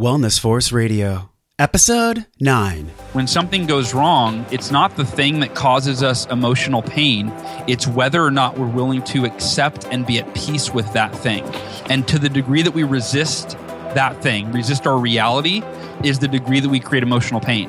Wellness Force Radio, Episode 9. When something goes wrong, it's not the thing that causes us emotional pain. It's whether or not we're willing to accept and be at peace with that thing. And to the degree that we resist that thing, resist our reality, is the degree that we create emotional pain.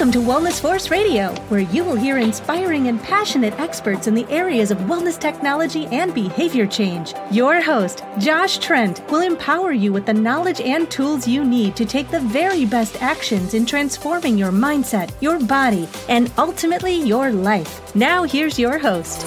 Welcome to Wellness Force Radio, where you will hear inspiring and passionate experts in the areas of wellness technology and behavior change. Your host, Josh Trent, will empower you with the knowledge and tools you need to take the very best actions in transforming your mindset, your body, and ultimately your life. Now, here's your host.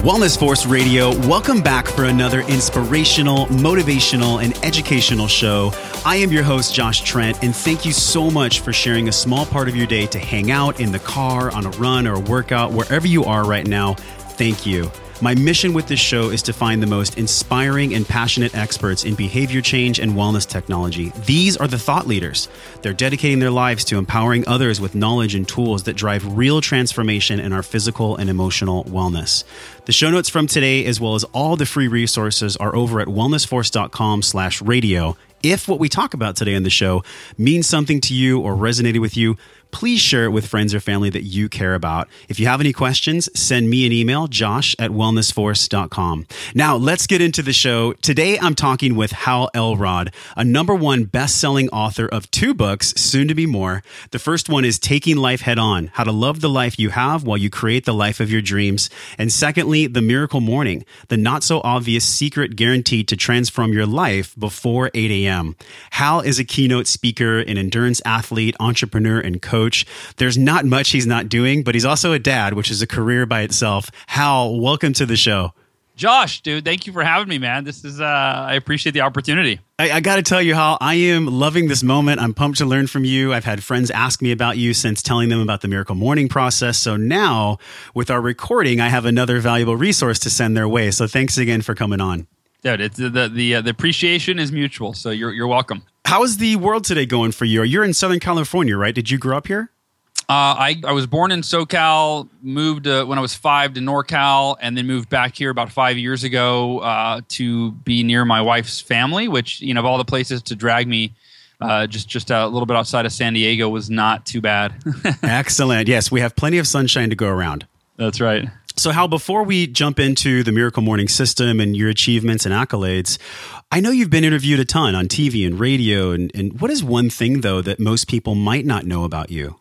Wellness Force Radio, welcome back for another inspirational, motivational, and educational show. I am your host, Josh Trent, and thank you so much for sharing a small part of your day to hang out in the car, on a run, or a workout, wherever you are right now. Thank you. My mission with this show is to find the most inspiring and passionate experts in behavior change and wellness technology. These are the thought leaders. They're dedicating their lives to empowering others with knowledge and tools that drive real transformation in our physical and emotional wellness. The show notes from today, as well as all the free resources, are over at wellnessforce.com slash radio. If what we talk about today on the show means something to you or resonated with you, please share it with friends or family that you care about. If you have any questions, send me an email, josh at wellnessforce.com. Now, let's get into the show. Today, I'm talking with Hal Elrod, a number one best-selling author of two books, soon to be more. The first one is Taking Life Head On, How to Love the Life You Have While You Create the Life of Your Dreams. And secondly, The Miracle Morning, the not-so-obvious secret guaranteed to transform your life before 8 a.m. Hal is a keynote speaker, an endurance athlete, entrepreneur, and coach coach. There's not much he's not doing, but he's also a dad, which is a career by itself. Hal, welcome to the show. Josh, dude, thank you for having me, man. This is, uh, I appreciate the opportunity. I, I got to tell you, Hal, I am loving this moment. I'm pumped to learn from you. I've had friends ask me about you since telling them about the Miracle Morning process. So now, with our recording, I have another valuable resource to send their way. So thanks again for coming on. Dude, it's the the uh, the appreciation is mutual. So you're you're welcome. How is the world today going for you? You're in Southern California, right? Did you grow up here? Uh, I, I was born in SoCal, moved uh, when I was five to NorCal, and then moved back here about five years ago uh, to be near my wife's family. Which you know, of all the places to drag me, uh, just just a little bit outside of San Diego was not too bad. Excellent. Yes, we have plenty of sunshine to go around. That's right. So, Hal, before we jump into the Miracle Morning system and your achievements and accolades, I know you've been interviewed a ton on TV and radio. And, and what is one thing, though, that most people might not know about you?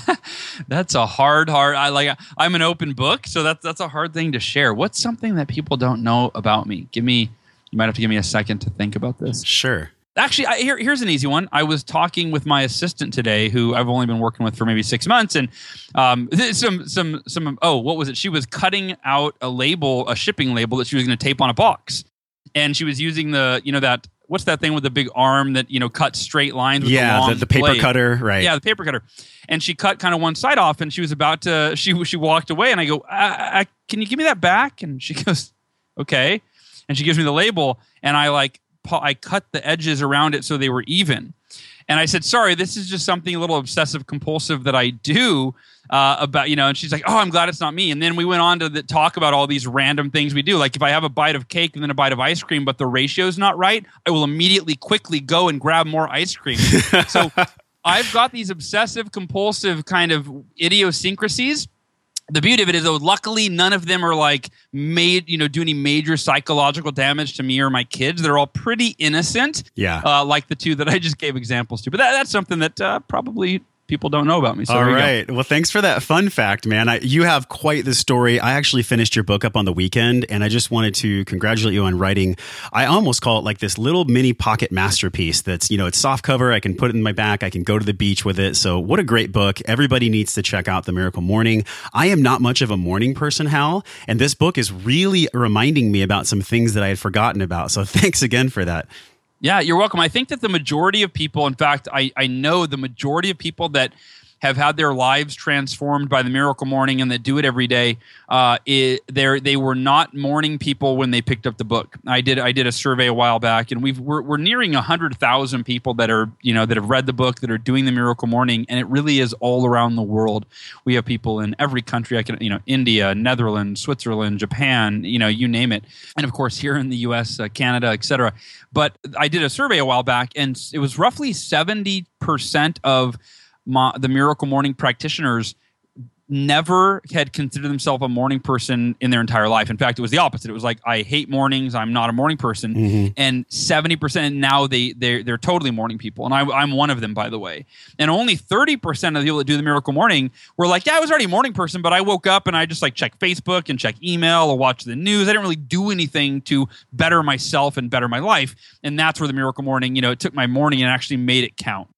that's a hard, hard. I like. I'm an open book, so that's that's a hard thing to share. What's something that people don't know about me? Give me. You might have to give me a second to think about this. Sure. Actually, I, here, here's an easy one. I was talking with my assistant today, who I've only been working with for maybe six months, and um, some, some, some. Oh, what was it? She was cutting out a label, a shipping label that she was going to tape on a box, and she was using the, you know, that what's that thing with the big arm that you know cuts straight lines? With yeah, the, the, the paper blade. cutter, right? Yeah, the paper cutter. And she cut kind of one side off, and she was about to. She she walked away, and I go, I, I, "Can you give me that back?" And she goes, "Okay." And she gives me the label, and I like I cut the edges around it so they were even. And I said, "Sorry, this is just something a little obsessive compulsive that I do." Uh, about you know, and she's like, "Oh, I'm glad it's not me." And then we went on to the, talk about all these random things we do. Like if I have a bite of cake and then a bite of ice cream, but the ratio is not right, I will immediately quickly go and grab more ice cream. so I've got these obsessive compulsive kind of idiosyncrasies the beauty of it is though luckily none of them are like made you know do any major psychological damage to me or my kids. They're all pretty innocent yeah. uh, like the two that i just gave examples to. But that, that's something that uh, probably people don't know about me. So All right. Well, thanks for that fun fact, man. I, you have quite the story. I actually finished your book up on the weekend, and I just wanted to congratulate you on writing. I almost call it like this little mini pocket masterpiece. That's you know, it's soft cover. I can put it in my back. I can go to the beach with it. So, what a great book! Everybody needs to check out the Miracle Morning. I am not much of a morning person, Hal, and this book is really reminding me about some things that I had forgotten about. So, thanks again for that. Yeah, you're welcome. I think that the majority of people, in fact, I, I know the majority of people that have had their lives transformed by the miracle morning and that do it every day uh, it, they were not morning people when they picked up the book. I did i did a survey a while back and we've we're, we're nearing 100000 people that are you know that have read the book that are doing the miracle morning and it really is all around the world. We have people in every country. I can you know india netherlands switzerland japan you know you name it. And of course here in the us uh, canada etc but i did a survey a while back and it was roughly 70% of my, the Miracle Morning practitioners never had considered themselves a morning person in their entire life. In fact, it was the opposite. It was like I hate mornings. I'm not a morning person. Mm-hmm. And seventy percent now they they're they're totally morning people, and I, I'm one of them, by the way. And only thirty percent of the people that do the Miracle Morning were like, yeah, I was already a morning person, but I woke up and I just like check Facebook and check email or watch the news. I didn't really do anything to better myself and better my life. And that's where the Miracle Morning, you know, it took my morning and actually made it count.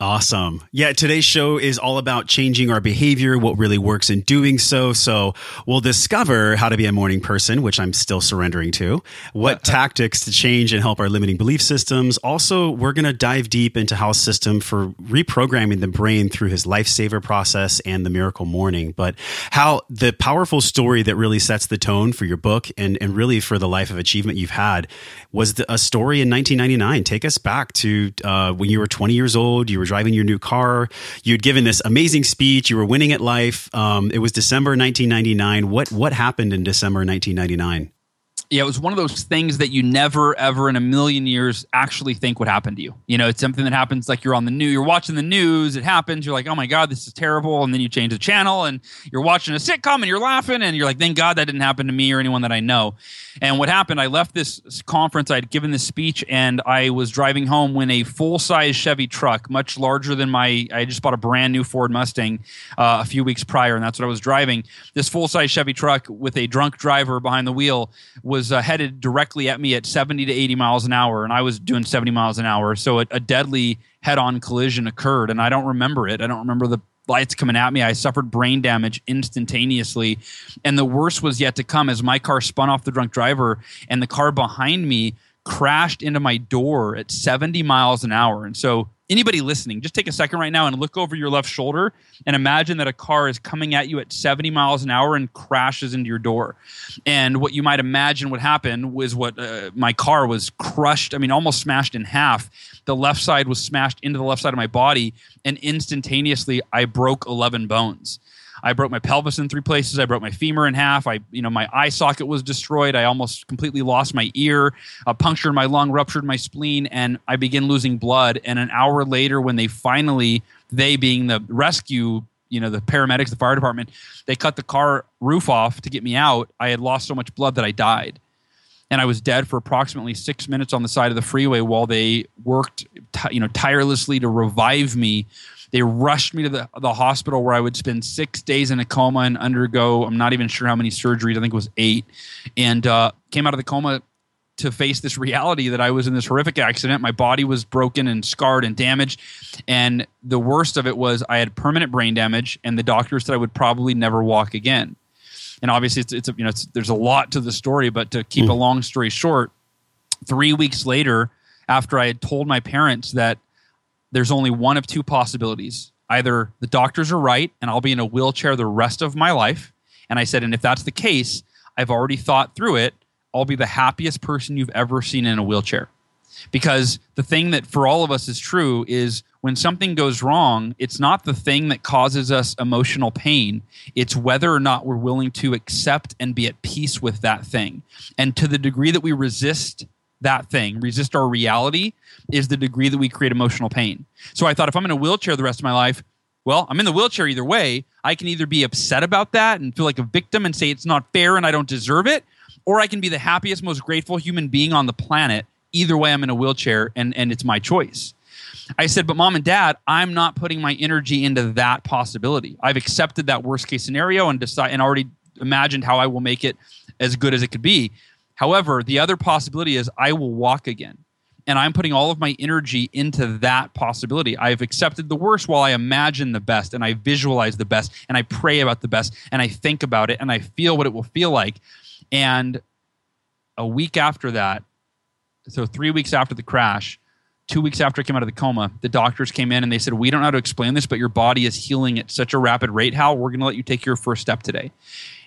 Awesome. Yeah, today's show is all about changing our behavior, what really works in doing so. So we'll discover how to be a morning person, which I'm still surrendering to, what tactics to change and help our limiting belief systems. Also, we're going to dive deep into Hal's system for reprogramming the brain through his lifesaver process and the miracle morning. But how the powerful story that really sets the tone for your book and, and really for the life of achievement you've had was the, a story in 1999. Take us back to uh, when you were 20 years old, you were driving your new car. You'd given this amazing speech. You were winning at life. Um, it was December 1999. What what happened in December 1999? Yeah, it was one of those things that you never, ever in a million years actually think would happen to you. You know, it's something that happens like you're on the news, you're watching the news, it happens, you're like, oh my God, this is terrible. And then you change the channel and you're watching a sitcom and you're laughing and you're like, thank God that didn't happen to me or anyone that I know. And what happened, I left this conference, I'd given this speech, and I was driving home when a full size Chevy truck, much larger than my, I just bought a brand new Ford Mustang uh, a few weeks prior, and that's what I was driving. This full size Chevy truck with a drunk driver behind the wheel was uh, headed directly at me at 70 to 80 miles an hour, and I was doing 70 miles an hour. So a, a deadly head on collision occurred, and I don't remember it. I don't remember the lights coming at me. I suffered brain damage instantaneously. And the worst was yet to come as my car spun off the drunk driver, and the car behind me crashed into my door at 70 miles an hour. And so anybody listening, just take a second right now and look over your left shoulder and imagine that a car is coming at you at 70 miles an hour and crashes into your door. And what you might imagine would happen was what uh, my car was crushed, I mean, almost smashed in half. The left side was smashed into the left side of my body, and instantaneously, I broke 11 bones. I broke my pelvis in three places. I broke my femur in half. I, you know, my eye socket was destroyed. I almost completely lost my ear, uh, punctured my lung, ruptured my spleen, and I began losing blood. And an hour later, when they finally, they being the rescue, you know, the paramedics, the fire department, they cut the car roof off to get me out. I had lost so much blood that I died and I was dead for approximately six minutes on the side of the freeway while they worked, you know, tirelessly to revive me they rushed me to the, the hospital where I would spend six days in a coma and undergo, I'm not even sure how many surgeries, I think it was eight, and uh, came out of the coma to face this reality that I was in this horrific accident. My body was broken and scarred and damaged. And the worst of it was I had permanent brain damage, and the doctors said I would probably never walk again. And obviously, it's, it's a, you know, it's, there's a lot to the story, but to keep mm. a long story short, three weeks later, after I had told my parents that there's only one of two possibilities. Either the doctors are right and I'll be in a wheelchair the rest of my life. And I said, and if that's the case, I've already thought through it. I'll be the happiest person you've ever seen in a wheelchair. Because the thing that for all of us is true is when something goes wrong, it's not the thing that causes us emotional pain. It's whether or not we're willing to accept and be at peace with that thing. And to the degree that we resist that thing, resist our reality, is the degree that we create emotional pain. So I thought if I'm in a wheelchair the rest of my life, well, I'm in the wheelchair either way. I can either be upset about that and feel like a victim and say it's not fair and I don't deserve it, or I can be the happiest, most grateful human being on the planet. Either way, I'm in a wheelchair and, and it's my choice. I said, but mom and dad, I'm not putting my energy into that possibility. I've accepted that worst case scenario and decide and already imagined how I will make it as good as it could be. However, the other possibility is I will walk again. And I'm putting all of my energy into that possibility. I've accepted the worst while I imagine the best and I visualize the best and I pray about the best and I think about it and I feel what it will feel like. And a week after that, so three weeks after the crash, two weeks after I came out of the coma, the doctors came in and they said, We don't know how to explain this, but your body is healing at such a rapid rate. Hal, we're going to let you take your first step today.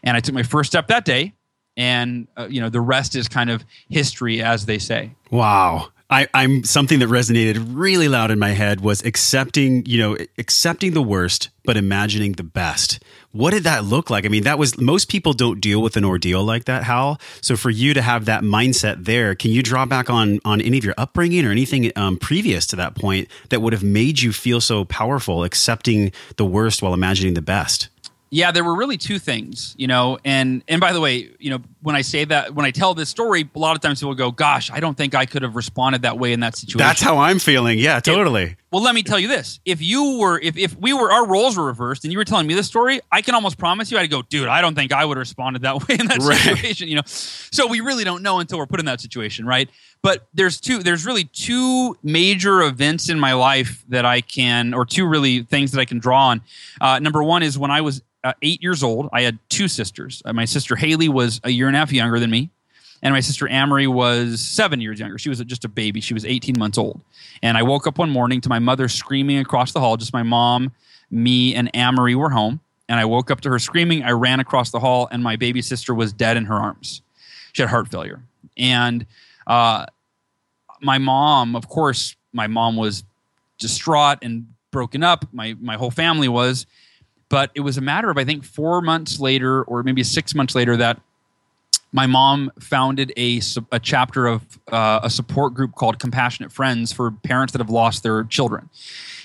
And I took my first step that day. And, uh, you know, the rest is kind of history, as they say. Wow. I, I'm something that resonated really loud in my head was accepting, you know, accepting the worst, but imagining the best. What did that look like? I mean, that was most people don't deal with an ordeal like that, Hal. So for you to have that mindset there, can you draw back on on any of your upbringing or anything um, previous to that point that would have made you feel so powerful, accepting the worst while imagining the best? Yeah there were really two things you know and and by the way you know when i say that when i tell this story a lot of times people go gosh i don't think i could have responded that way in that situation. That's how i'm feeling. Yeah totally. It, well let me tell you this. If you were if, if we were our roles were reversed and you were telling me this story i can almost promise you i'd go dude i don't think i would have responded that way in that right. situation you know? So we really don't know until we're put in that situation right? But there's two there's really two major events in my life that i can or two really things that i can draw on. Uh, number one is when i was uh, eight years old. I had two sisters. Uh, my sister Haley was a year and a half younger than me, and my sister Amory was seven years younger. She was just a baby. She was 18 months old. And I woke up one morning to my mother screaming across the hall. Just my mom, me, and Amory were home. And I woke up to her screaming. I ran across the hall, and my baby sister was dead in her arms. She had heart failure. And uh, my mom, of course, my mom was distraught and broken up. My my whole family was, but it was a matter of, I think, four months later or maybe six months later that my mom founded a, a chapter of uh, a support group called Compassionate Friends for parents that have lost their children.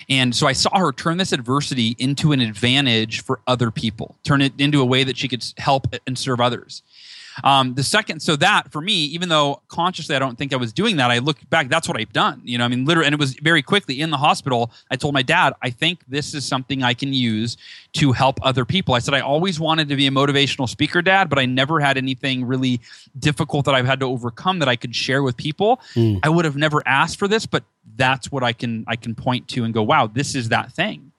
And so I saw her turn this adversity into an advantage for other people, turn it into a way that she could help and serve others. Um, the second, so that for me, even though consciously I don't think I was doing that, I look back, that's what I've done. You know, I mean, literally, and it was very quickly in the hospital. I told my dad, I think this is something I can use to help other people. I said, I always wanted to be a motivational speaker, dad, but I never had anything really difficult that I've had to overcome that I could share with people. Mm. I would have never asked for this, but that's what I can I can point to and go, wow, this is that thing.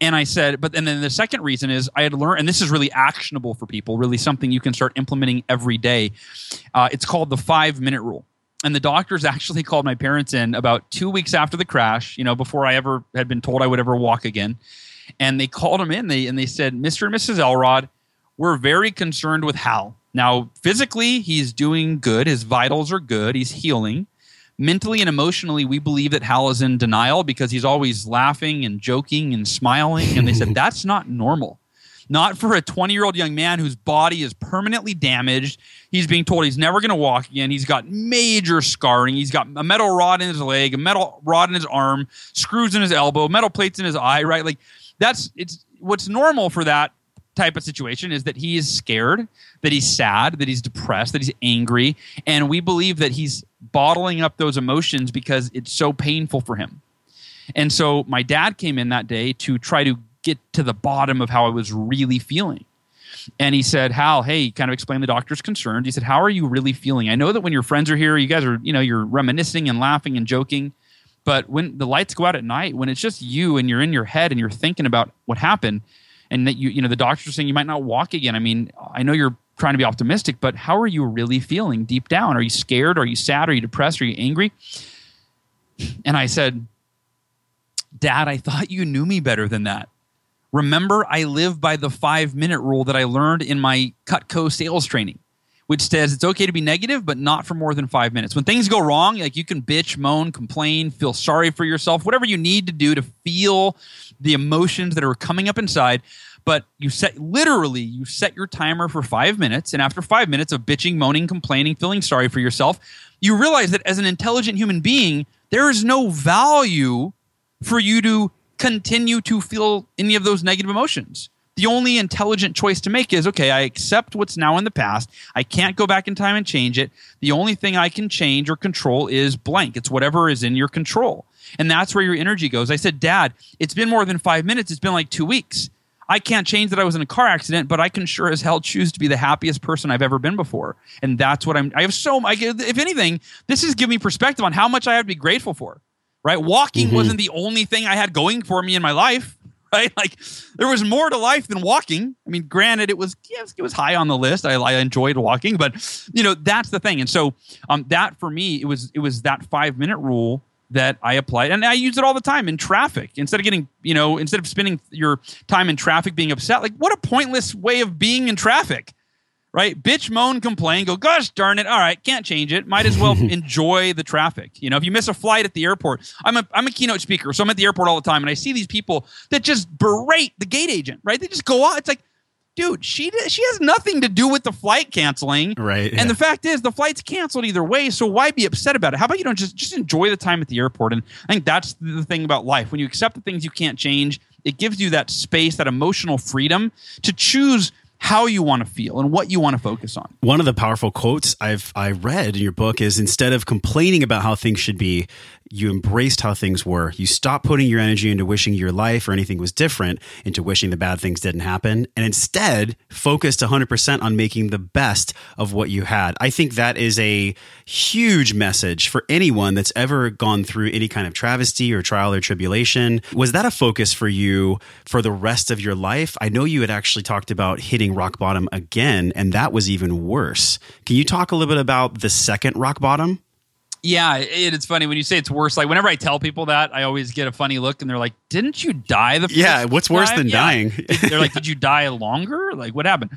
And I said, but and then the second reason is I had learned, and this is really actionable for people, really something you can start implementing every day. Uh, it's called the five minute rule. And the doctors actually called my parents in about two weeks after the crash, you know, before I ever had been told I would ever walk again. And they called them in they, and they said, Mr. and Mrs. Elrod, we're very concerned with Hal. Now, physically, he's doing good. His vitals are good. He's healing mentally and emotionally, we believe that Hal is in denial because he's always laughing and joking and smiling. And they said that's not normal. Not for a 20 year old young man whose body is permanently damaged. He's being told he's never going to walk again. He's got major scarring. He's got a metal rod in his leg, a metal rod in his arm, screws in his elbow, metal plates in his eye, right? Like that's it's what's normal for that type of situation is that he is scared, that he's sad, that he's depressed, that he's angry, and we believe that he's bottling up those emotions because it's so painful for him. And so my dad came in that day to try to get to the bottom of how I was really feeling. And he said, Hal, hey, kind of explain the doctor's concerns. He said, How are you really feeling? I know that when your friends are here, you guys are, you know, you're reminiscing and laughing and joking. But when the lights go out at night, when it's just you and you're in your head and you're thinking about what happened, and that you you know the doctors are saying you might not walk again. I mean, I know you're trying to be optimistic, but how are you really feeling deep down? Are you scared? Are you sad? Are you depressed? Are you angry? And I said, Dad, I thought you knew me better than that. Remember, I live by the five minute rule that I learned in my Cutco sales training which says it's okay to be negative, but not for more than five minutes. When things go wrong, like you can bitch, moan, complain, feel sorry for yourself, whatever you need to do to feel the emotions that are coming up inside. But you set literally, you set your timer for five minutes. And after five minutes of bitching, moaning, complaining, feeling sorry for yourself, you realize that as an intelligent human being, there is no value for you to continue to feel any of those negative emotions the only intelligent choice to make is okay, I accept what's now in the past. I can't go back in time and change it. The only thing I can change or control is blank. It's whatever is in your control. And that's where your energy goes. I said, Dad, it's been more than five minutes. It's been like two weeks. I can't change that I was in a car accident, but I can sure as hell choose to be the happiest person I've ever been before. And that's what I'm, I have so, I, if anything, this has given me perspective on how much I have to be grateful for, right? Walking mm-hmm. wasn't the only thing I had going for me in my life. right? Like there was more to life than walking. I mean, granted, it was it was high on the list. I, I enjoyed walking, but you know that's the thing. And so um, that for me, it was it was that five minute rule that I applied, and I use it all the time in traffic. Instead of getting, you know, instead of spending your time in traffic being upset, like what a pointless way of being in traffic, right? Bitch, moan, complain, go, gosh darn it, all right, can't change it. Might as well enjoy the traffic. You know, if you miss a flight at the airport, I'm a I'm a keynote speaker, so I'm at the airport all the time, and I see these people that just berate the gate agent, right? They just go out. It's like dude, she she has nothing to do with the flight canceling. Right. And the fact is, the flight's canceled either way. So why be upset about it? How about you don't just just enjoy the time at the airport? And I think that's the thing about life. When you accept the things you can't change, it gives you that space, that emotional freedom to choose how you want to feel and what you want to focus on. One of the powerful quotes I've I read in your book is instead of complaining about how things should be, you embraced how things were. You stopped putting your energy into wishing your life or anything was different, into wishing the bad things didn't happen, and instead focused 100% on making the best of what you had. I think that is a huge message for anyone that's ever gone through any kind of travesty or trial or tribulation. Was that a focus for you for the rest of your life? I know you had actually talked about hitting rock bottom again, and that was even worse. Can you talk a little bit about the second rock bottom? Yeah, it, it's funny when you say it's worse. Like whenever I tell people that, I always get a funny look, and they're like, "Didn't you die the yeah? What's worse time? than yeah. dying? they're like, "Did you die longer? Like what happened?"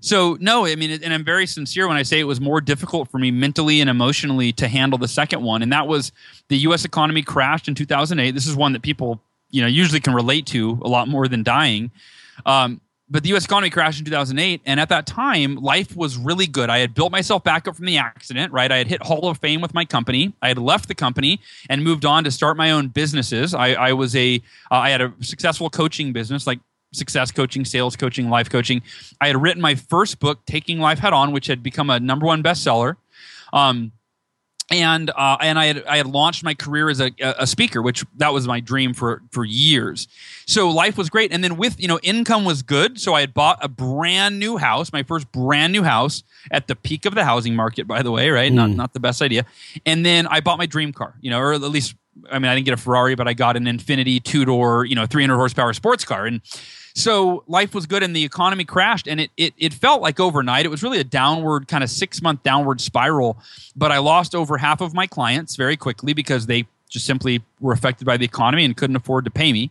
So no, I mean, and I'm very sincere when I say it was more difficult for me mentally and emotionally to handle the second one, and that was the U.S. economy crashed in 2008. This is one that people you know usually can relate to a lot more than dying. Um, but the U.S. economy crashed in 2008, and at that time, life was really good. I had built myself back up from the accident. Right, I had hit Hall of Fame with my company. I had left the company and moved on to start my own businesses. I, I was a, uh, I had a successful coaching business, like success coaching, sales coaching, life coaching. I had written my first book, Taking Life Head On, which had become a number one bestseller. Um, and uh, and I had I had launched my career as a, a speaker, which that was my dream for for years. So life was great, and then with you know income was good. So I had bought a brand new house, my first brand new house at the peak of the housing market, by the way, right? Mm. Not not the best idea. And then I bought my dream car, you know, or at least I mean I didn't get a Ferrari, but I got an Infiniti two door, you know, 300 horsepower sports car, and so life was good and the economy crashed and it, it, it felt like overnight. It was really a downward kind of six month downward spiral. But I lost over half of my clients very quickly because they just simply were affected by the economy and couldn't afford to pay me.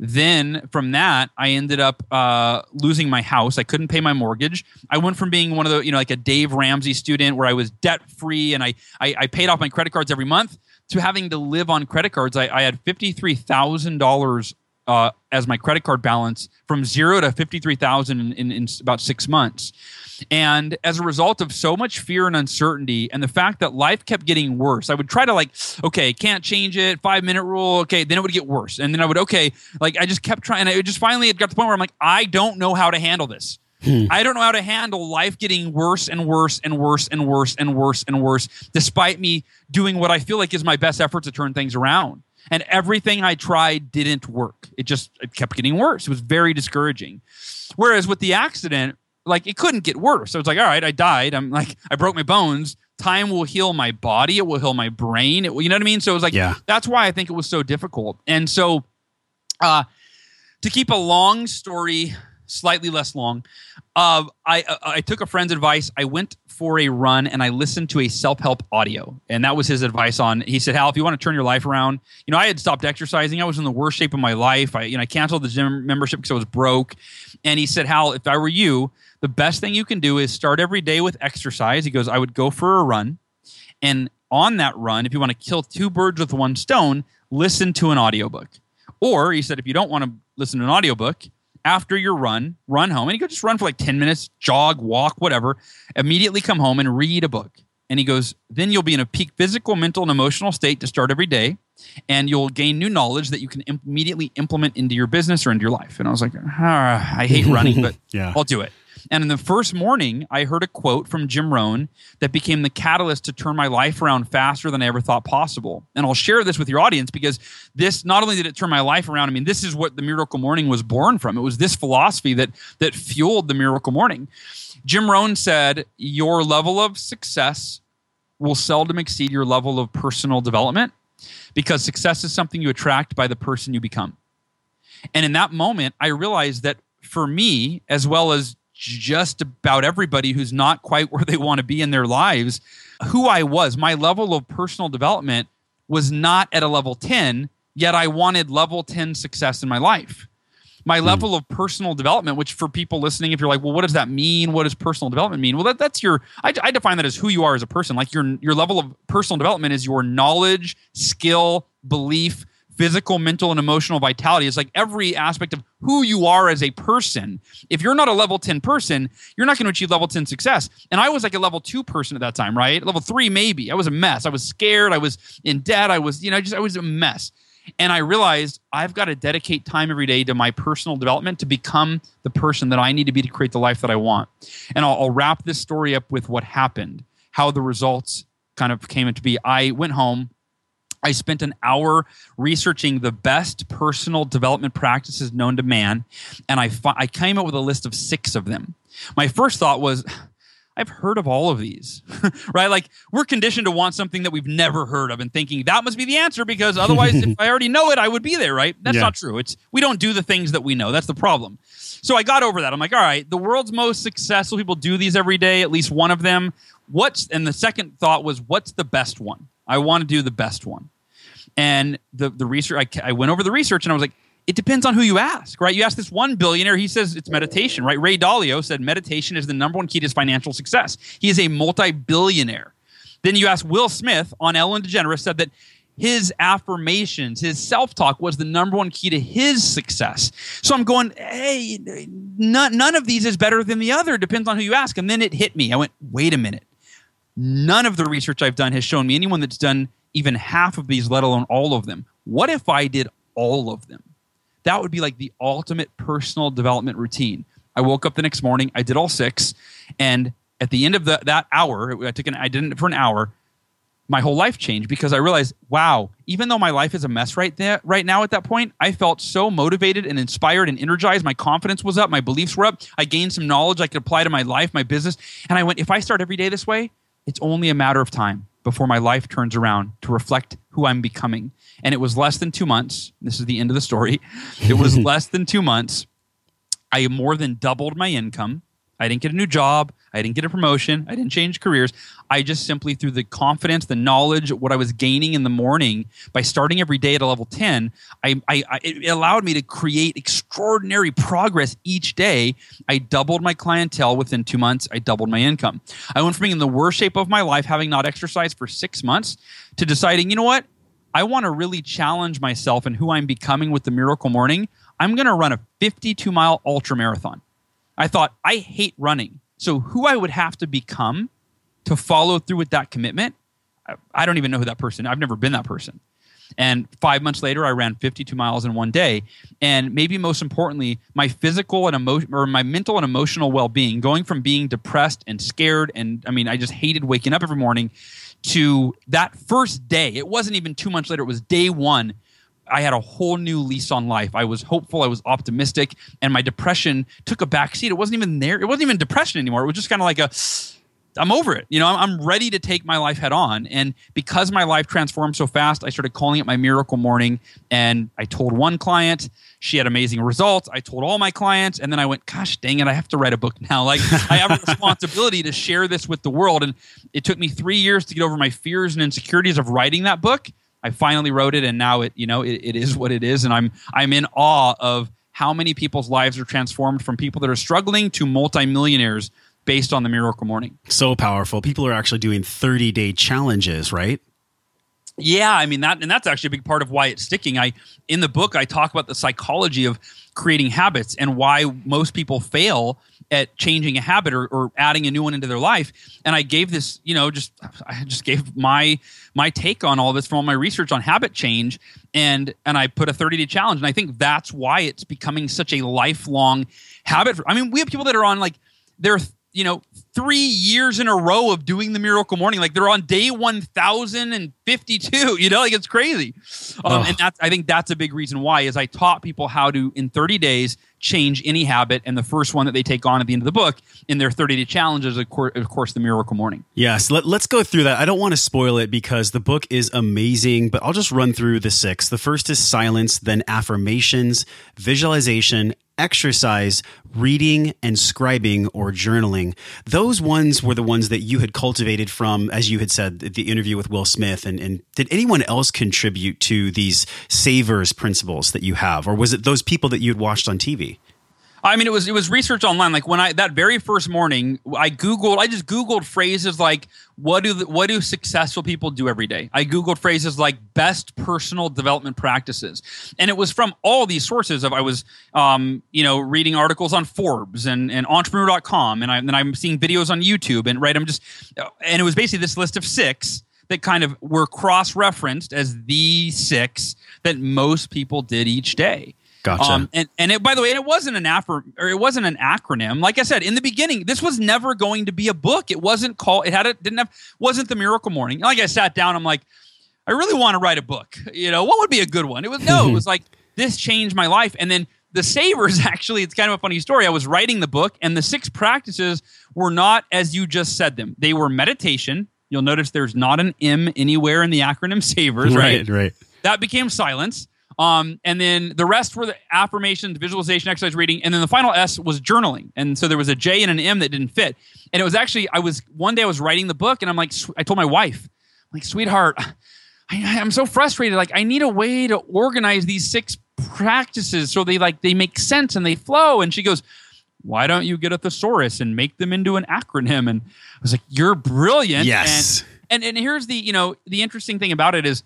Then from that, I ended up uh, losing my house. I couldn't pay my mortgage. I went from being one of the, you know, like a Dave Ramsey student where I was debt free and I, I, I paid off my credit cards every month to having to live on credit cards. I, I had $53,000 uh, as my credit card balance from zero to 53,000 in, in, in about six months. And as a result of so much fear and uncertainty, and the fact that life kept getting worse, I would try to like, okay, can't change it, five minute rule, okay, then it would get worse. And then I would, okay, like I just kept trying. And I just finally it got to the point where I'm like, I don't know how to handle this. Hmm. I don't know how to handle life getting worse and worse and worse and worse and worse and worse, despite me doing what I feel like is my best effort to turn things around and everything I tried didn't work. It just it kept getting worse. It was very discouraging. Whereas with the accident, like it couldn't get worse. So it's like, all right, I died. I'm like, I broke my bones. Time will heal my body. It will heal my brain. It will, you know what I mean? So it was like, yeah. that's why I think it was so difficult. And so, uh, to keep a long story slightly less long, uh, I uh, I took a friend's advice. I went for a run and I listened to a self help audio, and that was his advice. On he said, "Hal, if you want to turn your life around, you know, I had stopped exercising. I was in the worst shape of my life. I you know I canceled the gym membership because I was broke." And he said, "Hal, if I were you, the best thing you can do is start every day with exercise." He goes, "I would go for a run, and on that run, if you want to kill two birds with one stone, listen to an audiobook." Or he said, if you don't want to listen to an audiobook, after your run, run home, and you go just run for like 10 minutes, jog, walk, whatever. Immediately come home and read a book. And he goes, then you'll be in a peak physical, mental, and emotional state to start every day. And you'll gain new knowledge that you can Im- immediately implement into your business or into your life. And I was like, ah, I hate running, but yeah. I'll do it. And in the first morning, I heard a quote from Jim Rohn that became the catalyst to turn my life around faster than I ever thought possible. And I'll share this with your audience because this not only did it turn my life around, I mean, this is what the Miracle Morning was born from. It was this philosophy that that fueled the Miracle Morning. Jim Rohn said, Your level of success will seldom exceed your level of personal development because success is something you attract by the person you become. And in that moment, I realized that for me, as well as just about everybody who's not quite where they want to be in their lives, who I was, my level of personal development was not at a level 10, yet I wanted level 10 success in my life. My mm. level of personal development, which for people listening, if you're like, well, what does that mean? What does personal development mean? Well, that, that's your, I, I define that as who you are as a person. Like your, your level of personal development is your knowledge, skill, belief, physical, mental, and emotional vitality. It's like every aspect of who you are as a person. If you're not a level 10 person, you're not going to achieve level 10 success. And I was like a level two person at that time, right? Level three, maybe. I was a mess. I was scared. I was in debt. I was, you know, just, I was a mess. And I realized I've got to dedicate time every day to my personal development to become the person that I need to be to create the life that I want. And I'll, I'll wrap this story up with what happened, how the results kind of came into be. I went home I spent an hour researching the best personal development practices known to man, and I, fi- I came up with a list of six of them. My first thought was, I've heard of all of these, right? Like we're conditioned to want something that we've never heard of and thinking that must be the answer because otherwise, if I already know it, I would be there, right? That's yeah. not true. It's we don't do the things that we know. That's the problem. So I got over that. I'm like, all right, the world's most successful people do these every day, at least one of them. What's and the second thought was, what's the best one? I want to do the best one. And the the research, I, I went over the research and I was like, it depends on who you ask, right? You ask this one billionaire, he says it's meditation, right? Ray Dalio said meditation is the number one key to his financial success. He is a multi-billionaire. Then you ask Will Smith on Ellen DeGeneres said that his affirmations, his self-talk was the number one key to his success. So I'm going, hey, none, none of these is better than the other. Depends on who you ask. And then it hit me. I went, wait a minute. None of the research I've done has shown me anyone that's done even half of these, let alone all of them. What if I did all of them? That would be like the ultimate personal development routine. I woke up the next morning, I did all six, and at the end of the, that hour, I took an, I did it for an hour. My whole life changed because I realized, wow, even though my life is a mess right there, right now at that point, I felt so motivated and inspired and energized. My confidence was up, my beliefs were up. I gained some knowledge I could apply to my life, my business, and I went, if I start every day this way, it's only a matter of time before my life turns around to reflect who I'm becoming. And it was less than two months. This is the end of the story. It was less than two months. I more than doubled my income. I didn't get a new job. I didn't get a promotion. I didn't change careers. I just simply, through the confidence, the knowledge, what I was gaining in the morning by starting every day at a level 10, I, I, I, it allowed me to create extraordinary progress each day. I doubled my clientele within two months. I doubled my income. I went from being in the worst shape of my life, having not exercised for six months, to deciding, you know what? I want to really challenge myself and who I'm becoming with the Miracle Morning. I'm going to run a 52 mile ultra marathon. I thought, I hate running. So, who I would have to become to follow through with that commitment, I don't even know who that person. I've never been that person. And five months later, I ran 52 miles in one day. And maybe most importantly, my physical and emotion or my mental and emotional well being, going from being depressed and scared, and I mean, I just hated waking up every morning, to that first day. It wasn't even two months later. It was day one. I had a whole new lease on life. I was hopeful, I was optimistic, and my depression took a backseat. It wasn't even there. It wasn't even depression anymore. It was just kind of like a I'm over it. You know, I'm, I'm ready to take my life head on. And because my life transformed so fast, I started calling it my miracle morning. And I told one client, she had amazing results. I told all my clients, and then I went, gosh dang it, I have to write a book now. Like I have a responsibility to share this with the world. And it took me three years to get over my fears and insecurities of writing that book. I finally wrote it, and now it, you know, it, it is what it is, and I'm I'm in awe of how many people's lives are transformed from people that are struggling to multimillionaires based on the Miracle Morning. So powerful. People are actually doing 30 day challenges, right? Yeah, I mean that, and that's actually a big part of why it's sticking. I in the book I talk about the psychology of creating habits and why most people fail at changing a habit or, or adding a new one into their life. And I gave this, you know, just I just gave my my take on all this from all my research on habit change, and and I put a 30 day challenge, and I think that's why it's becoming such a lifelong habit. I mean, we have people that are on like they're you know three years in a row of doing the miracle morning like they're on day 1052 you know like it's crazy um, and that's i think that's a big reason why is i taught people how to in 30 days change any habit and the first one that they take on at the end of the book in their 30 day challenge is of course, of course the miracle morning. Yes let, us go through that. I don't want to spoil it because the book is amazing but i'll just run through the six. The first is silence then affirmations visualization exercise, reading, and scribing or journaling. Those ones were the ones that you had cultivated from, as you had said, the interview with Will Smith. And, and did anyone else contribute to these savers principles that you have? Or was it those people that you had watched on TV? I mean, it was it was research online. Like when I that very first morning, I googled. I just googled phrases like what do the, what do successful people do every day. I googled phrases like best personal development practices, and it was from all these sources. Of I was, um, you know, reading articles on Forbes and and Entrepreneur.com, and I and I'm seeing videos on YouTube, and right, I'm just, and it was basically this list of six that kind of were cross referenced as the six that most people did each day. Gotcha. Um, and and it, by the way, it wasn't an afro, or it wasn't an acronym. Like I said in the beginning, this was never going to be a book. It wasn't called. It had it didn't have wasn't the Miracle Morning. Like I sat down, I'm like, I really want to write a book. You know, what would be a good one? It was no. it was like this changed my life. And then the savers actually, it's kind of a funny story. I was writing the book, and the six practices were not as you just said them. They were meditation. You'll notice there's not an M anywhere in the acronym savers. Right, right. right. That became silence um, and then the rest were the affirmations, visualization, exercise, reading, and then the final S was journaling. And so there was a J and an M that didn't fit. And it was actually I was one day I was writing the book, and I'm like, I told my wife, I'm like, sweetheart, I, I'm so frustrated. Like I need a way to organize these six practices so they like they make sense and they flow. And she goes, why don't you get a thesaurus and make them into an acronym? And I was like, you're brilliant. Yes. And, and, and here's the, you know, the interesting thing about it is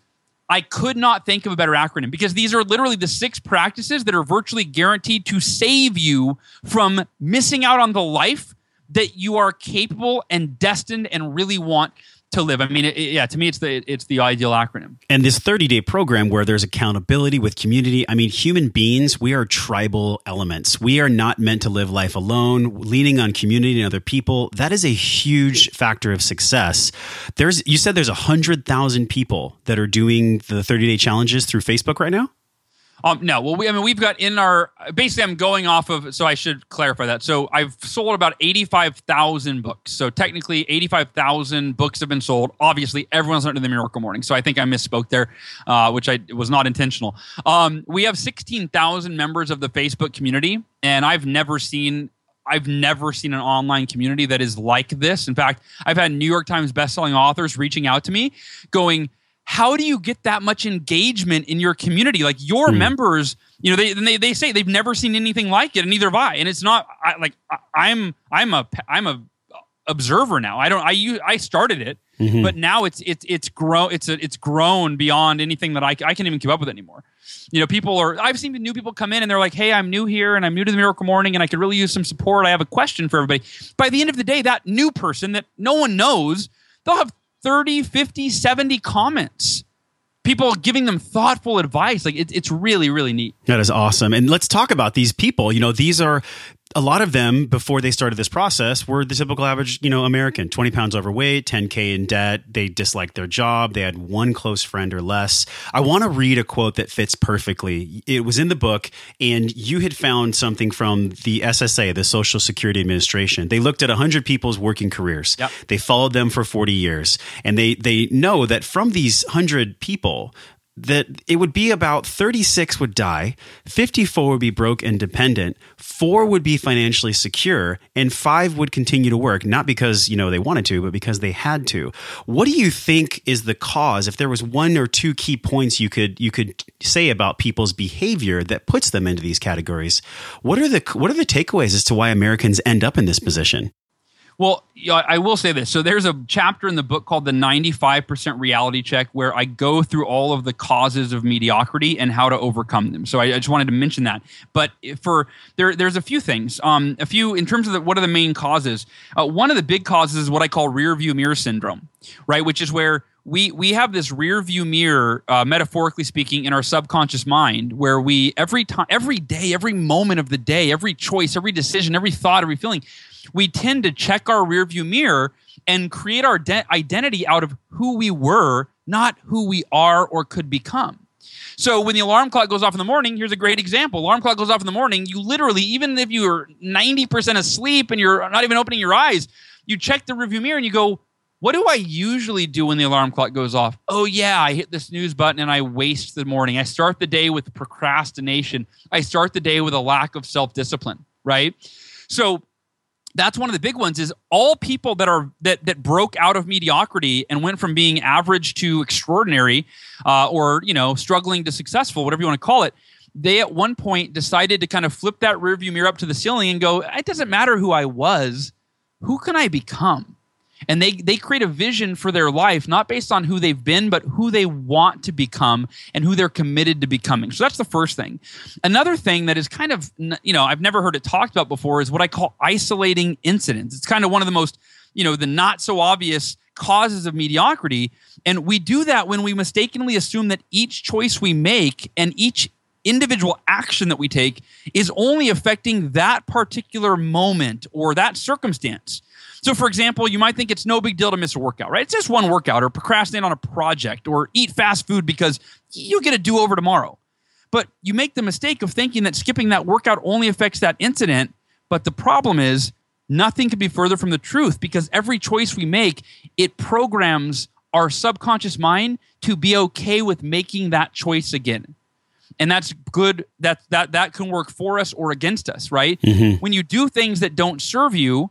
I could not think of a better acronym because these are literally the six practices that are virtually guaranteed to save you from missing out on the life that you are capable and destined and really want to live. I mean, it, yeah, to me, it's the it's the ideal acronym. And this 30 day program where there's accountability with community. I mean, human beings, we are tribal elements. We are not meant to live life alone. Leaning on community and other people, that is a huge factor of success. There's you said there's a hundred thousand people that are doing the 30 day challenges through Facebook right now. Um, no, well, we, I mean, we've got in our basically. I'm going off of, so I should clarify that. So I've sold about eighty-five thousand books. So technically, eighty-five thousand books have been sold. Obviously, everyone's under the Miracle Morning. So I think I misspoke there, uh, which I was not intentional. Um, we have sixteen thousand members of the Facebook community, and I've never seen I've never seen an online community that is like this. In fact, I've had New York Times bestselling authors reaching out to me going, how do you get that much engagement in your community? Like your hmm. members, you know, they, they they say they've never seen anything like it, and neither have I. And it's not I, like I, am I'm a I'm a observer now. I don't I I started it, mm-hmm. but now it's it's it's grown it's a, it's grown beyond anything that I I can even keep up with anymore. You know, people are I've seen new people come in and they're like, "Hey, I'm new here and I'm new to the Miracle Morning and I could really use some support. I have a question for everybody." By the end of the day, that new person that no one knows, they'll have 30, 50, 70 comments. People giving them thoughtful advice. Like it, it's really, really neat. That is awesome. And let's talk about these people. You know, these are a lot of them before they started this process were the typical average you know american. 20 pounds overweight 10k in debt. They disliked their job. They had one close friend or less. I want to read a quote that fits perfectly. It was in the book and you had found something from the ssa the social security administration. They looked at 100 people's working careers. Yep. they followed them for 40 years. And they they know that from these 100 people that it would be about 36 would die, 54 would be broke and dependent, 4 would be financially secure, and 5 would continue to work not because, you know, they wanted to, but because they had to. What do you think is the cause if there was one or two key points you could you could say about people's behavior that puts them into these categories? What are the what are the takeaways as to why Americans end up in this position? Well, I will say this. So there's a chapter in the book called the 95% reality check where I go through all of the causes of mediocrity and how to overcome them. So I, just wanted to mention that. But for there, there's a few things. Um, a few in terms of the, what are the main causes. Uh, one of the big causes is what I call rear view mirror syndrome, right? Which is where we we have this rear view mirror, uh, metaphorically speaking, in our subconscious mind, where we every time, every day, every moment of the day, every choice, every decision, every thought, every feeling, we tend to check our rearview mirror and create our de- identity out of who we were, not who we are or could become. So when the alarm clock goes off in the morning, here's a great example. Alarm clock goes off in the morning, you literally, even if you're 90% asleep and you're not even opening your eyes, you check the rearview mirror and you go, what do I usually do when the alarm clock goes off? Oh, yeah, I hit the snooze button and I waste the morning. I start the day with procrastination. I start the day with a lack of self discipline, right? So that's one of the big ones is all people that are that that broke out of mediocrity and went from being average to extraordinary uh, or you know struggling to successful whatever you want to call it they at one point decided to kind of flip that rearview mirror up to the ceiling and go it doesn't matter who i was. Who can i become and they they create a vision for their life not based on who they've been but who they want to become and who they're committed to becoming. So that's the first thing. Another thing that is kind of you know i've never heard it talked about before is what i call isolating incidents. It's kind of one of the most you know the not so obvious causes of mediocrity. And we do that when we mistakenly assume that each choice we make and each individual action that we take is only affecting that particular moment or that circumstance so, for example, you might think it's no big deal to miss a workout, right? It's just one workout, or procrastinate on a project, or eat fast food because you'll get a do over tomorrow. But you make the mistake of thinking that skipping that workout only affects that incident. But the problem is, nothing could be further from the truth because every choice we make, it programs our subconscious mind to be okay with making that choice again and that's good that that that can work for us or against us right mm-hmm. when you do things that don't serve you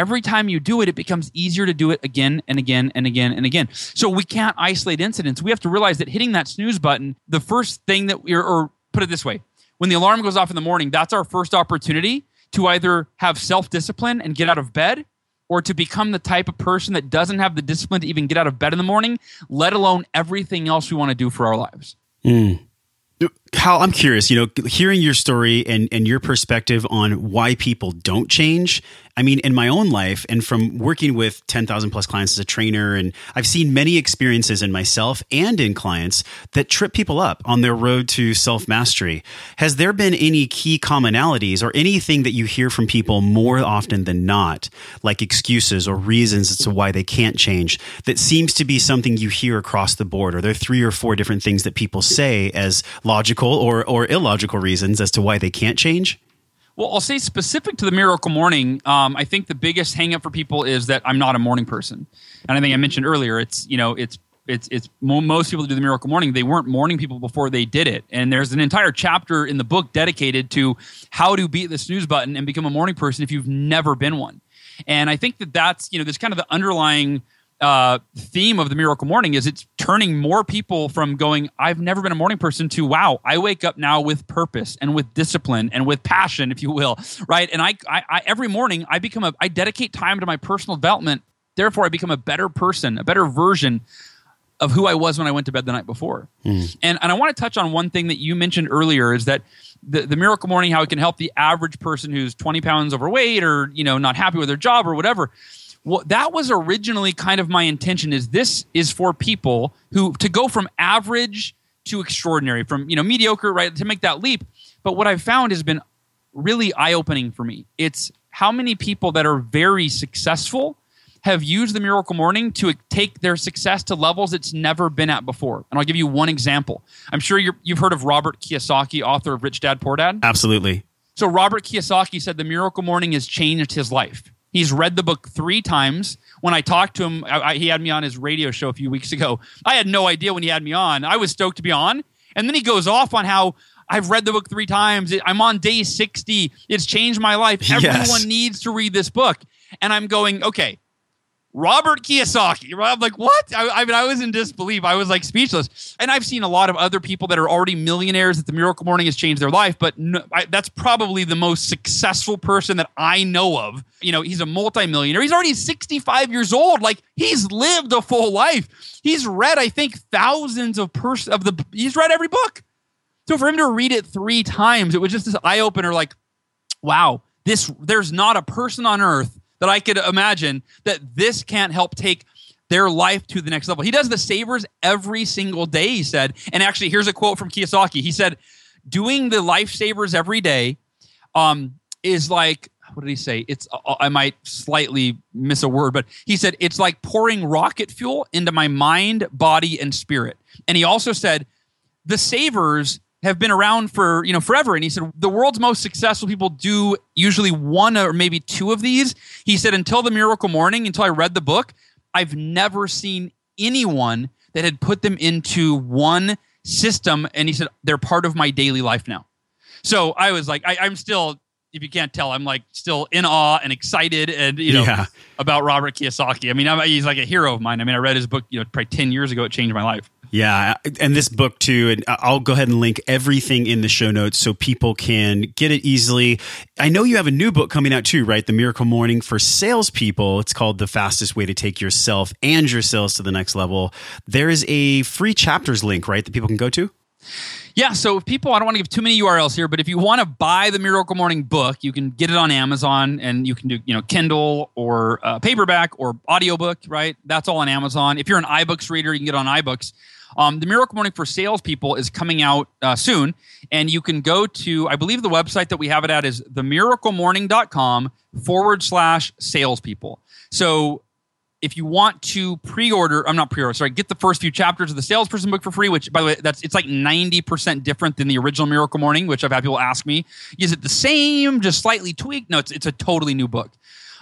every time you do it, it becomes easier to do it again and again and again and again. So we can't isolate incidents. We have to realize that hitting that snooze button, the first thing that we're, or put it this way, when the alarm goes off in the morning, that's our first opportunity to either have self discipline and get out of bed or to become the type of person that doesn't have the discipline to even get out of bed in the morning, let alone everything else we want to do for our lives. Mm. Hal, I'm curious, you know, hearing your story and, and your perspective on why people don't change. I mean, in my own life and from working with 10,000 plus clients as a trainer, and I've seen many experiences in myself and in clients that trip people up on their road to self mastery. Has there been any key commonalities or anything that you hear from people more often than not, like excuses or reasons as to why they can't change, that seems to be something you hear across the board? Are there three or four different things that people say as logical or, or illogical reasons as to why they can't change? Well, I'll say specific to the miracle morning, um, I think the biggest hangup for people is that I'm not a morning person. And I think I mentioned earlier, it's, you know, it's, it's, it's most people do the miracle morning, they weren't morning people before they did it. And there's an entire chapter in the book dedicated to how to beat the snooze button and become a morning person if you've never been one. And I think that that's, you know, there's kind of the underlying uh, theme of the miracle morning is it's turning more people from going i've never been a morning person to wow i wake up now with purpose and with discipline and with passion if you will right? And i, I, I every morning i become a i dedicate time to my personal development. Therefore i become a better person a better version of who i was when i went to bed the night before. Mm. and, and i want to touch on one thing that you mentioned earlier is that the, the miracle morning how it can help the average person who's 20 pounds overweight or you know not happy with their job or whatever well that was originally kind of my intention is this is for people who to go from average to extraordinary from you know mediocre right to make that leap. But what i've found has been really eye-opening for me. It's how many people that are very successful have used the miracle morning to take their success to levels it's never been at before. And i'll give you one example. I'm sure you have heard of robert kiyosaki author of rich dad poor dad? Absolutely. So robert kiyosaki said the miracle morning has changed his life He's read the book three times. When I talked to him, I, I, he had me on his radio show a few weeks ago. I had no idea when he had me on. I was stoked to be on. And then he goes off on how I've read the book three times. I'm on day 60. It's changed my life. Everyone yes. needs to read this book. And I'm going, okay, Robert Kiyosaki. I'm like, what? I, I, mean, I was in disbelief. I was like speechless. And I've seen a lot of other people that are already millionaires that the Miracle Morning has changed their life, but no, I, that's probably the most successful person that I know of. You know, he's a multimillionaire. He's already 65 years old. Like he's lived a full life. He's read, I think, thousands of pers- of the. He's read every book. So for him to read it three times, it was just this eye opener. Like, wow, this. There's not a person on earth that I could imagine that this can't help take their life to the next level. He does the savers every single day, he said. And actually, here's a quote from Kiyosaki. He said, Doing the lifesavers every day um, is like, what did he say? It's, uh, I might slightly miss a word, but he said, it's like pouring rocket fuel into my mind, body, and spirit. And he also said, the savers have been around for you know forever and he said the world's most successful people do usually one or maybe two of these he said until the miracle morning until i read the book I've never seen anyone that had put them into one system. And he said, they're part of my daily life now. So I was like, I, I'm still, if you can't tell, I'm like still in awe and excited and, you know, Yeah. about Robert Kiyosaki. I mean, I'm, he's like a hero of mine. I mean, I read his book, you know, probably 10 years ago. It changed my life. Yeah, and this book too, and I'll go ahead and link everything in the show notes so people can get it easily. I know you have a new book coming out too, right? The Miracle Morning for Salespeople. It's called The Fastest Way to Take Yourself and Your Sales to the Next Level. There is a free chapters link, right, that people can go to? Yeah, so if people, I don't want to give too many URLs here, but if you want to buy the Miracle Morning book, you can get it on Amazon and you can do, you know, Kindle or uh, paperback or audiobook, right? That's all on Amazon. If you're an iBooks reader, you can get on iBooks. Um, the Miracle Morning for Salespeople is coming out uh, soon, and you can go to, I believe the website that we have it at is themiraclemorning.com forward slash salespeople. So if you want to pre-order, I'm not pre-order, sorry, get the first few chapters of the salesperson book for free, which by the way, that's it's like 90% different than the original Miracle Morning, which I've had people ask me, is it the same, just slightly tweaked? No, it's it's a totally new book.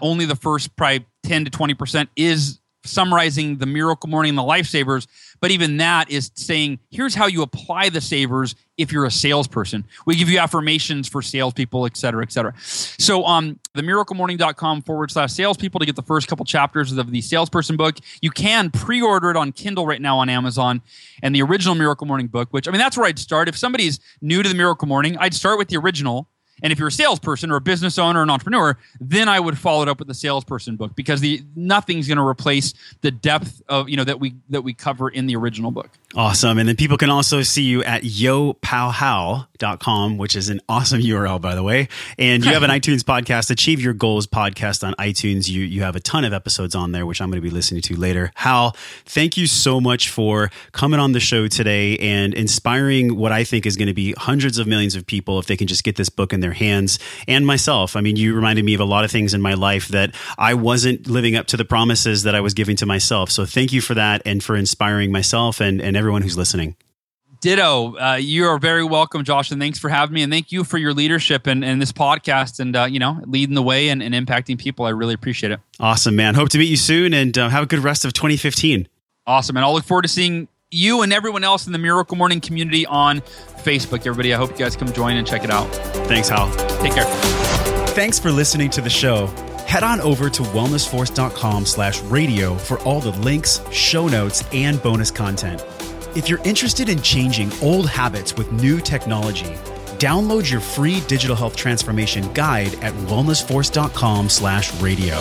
Only the first probably 10 to 20% is summarizing the Miracle Morning and the lifesavers, but even that is saying, here's how you apply the savers if you're a salesperson. We give you affirmations for salespeople, et cetera, et cetera. So um themiraclemorning.com forward slash salespeople to get the first couple chapters of the salesperson book. You can pre-order it on Kindle right now on Amazon and the original Miracle Morning book, which I mean that's where I'd start. If somebody's new to the Miracle Morning, I'd start with the original. And if you're a salesperson or a business owner or an entrepreneur, then I would follow it up with the salesperson book because the nothing's going to replace the depth of you know that we that we cover in the original book. Awesome. And then people can also see you at yopalhal.com, which is an awesome URL, by the way. And you have an iTunes podcast, Achieve Your Goals podcast on iTunes. You, you have a ton of episodes on there, which I'm going to be listening to later. Hal, thank you so much for coming on the show today and inspiring what I think is going to be hundreds of millions of people if they can just get this book in their hands and myself. I mean, you reminded me of a lot of things in my life that I wasn't living up to the promises that I was giving to myself. So thank you for that and for inspiring myself and, and everyone who's listening. Ditto. Uh, you are very welcome, Josh, and thanks for having me. And thank you for your leadership and, and this podcast and, uh, you know, leading the way and, and impacting people. I really appreciate it. Awesome, man. Hope to meet you soon and uh, have a good rest of 2015. Awesome. And I'll look forward to seeing you and everyone else in the Miracle Morning community on Facebook. Everybody, I hope you guys come join and check it out. Thanks, Hal. Take care. Thanks for listening to the show. Head on over to wellnessforce.com slash radio for all the links, show notes, and bonus content. If you're interested in changing old habits with new technology, download your free digital health transformation guide at wellnessforce.com slash radio.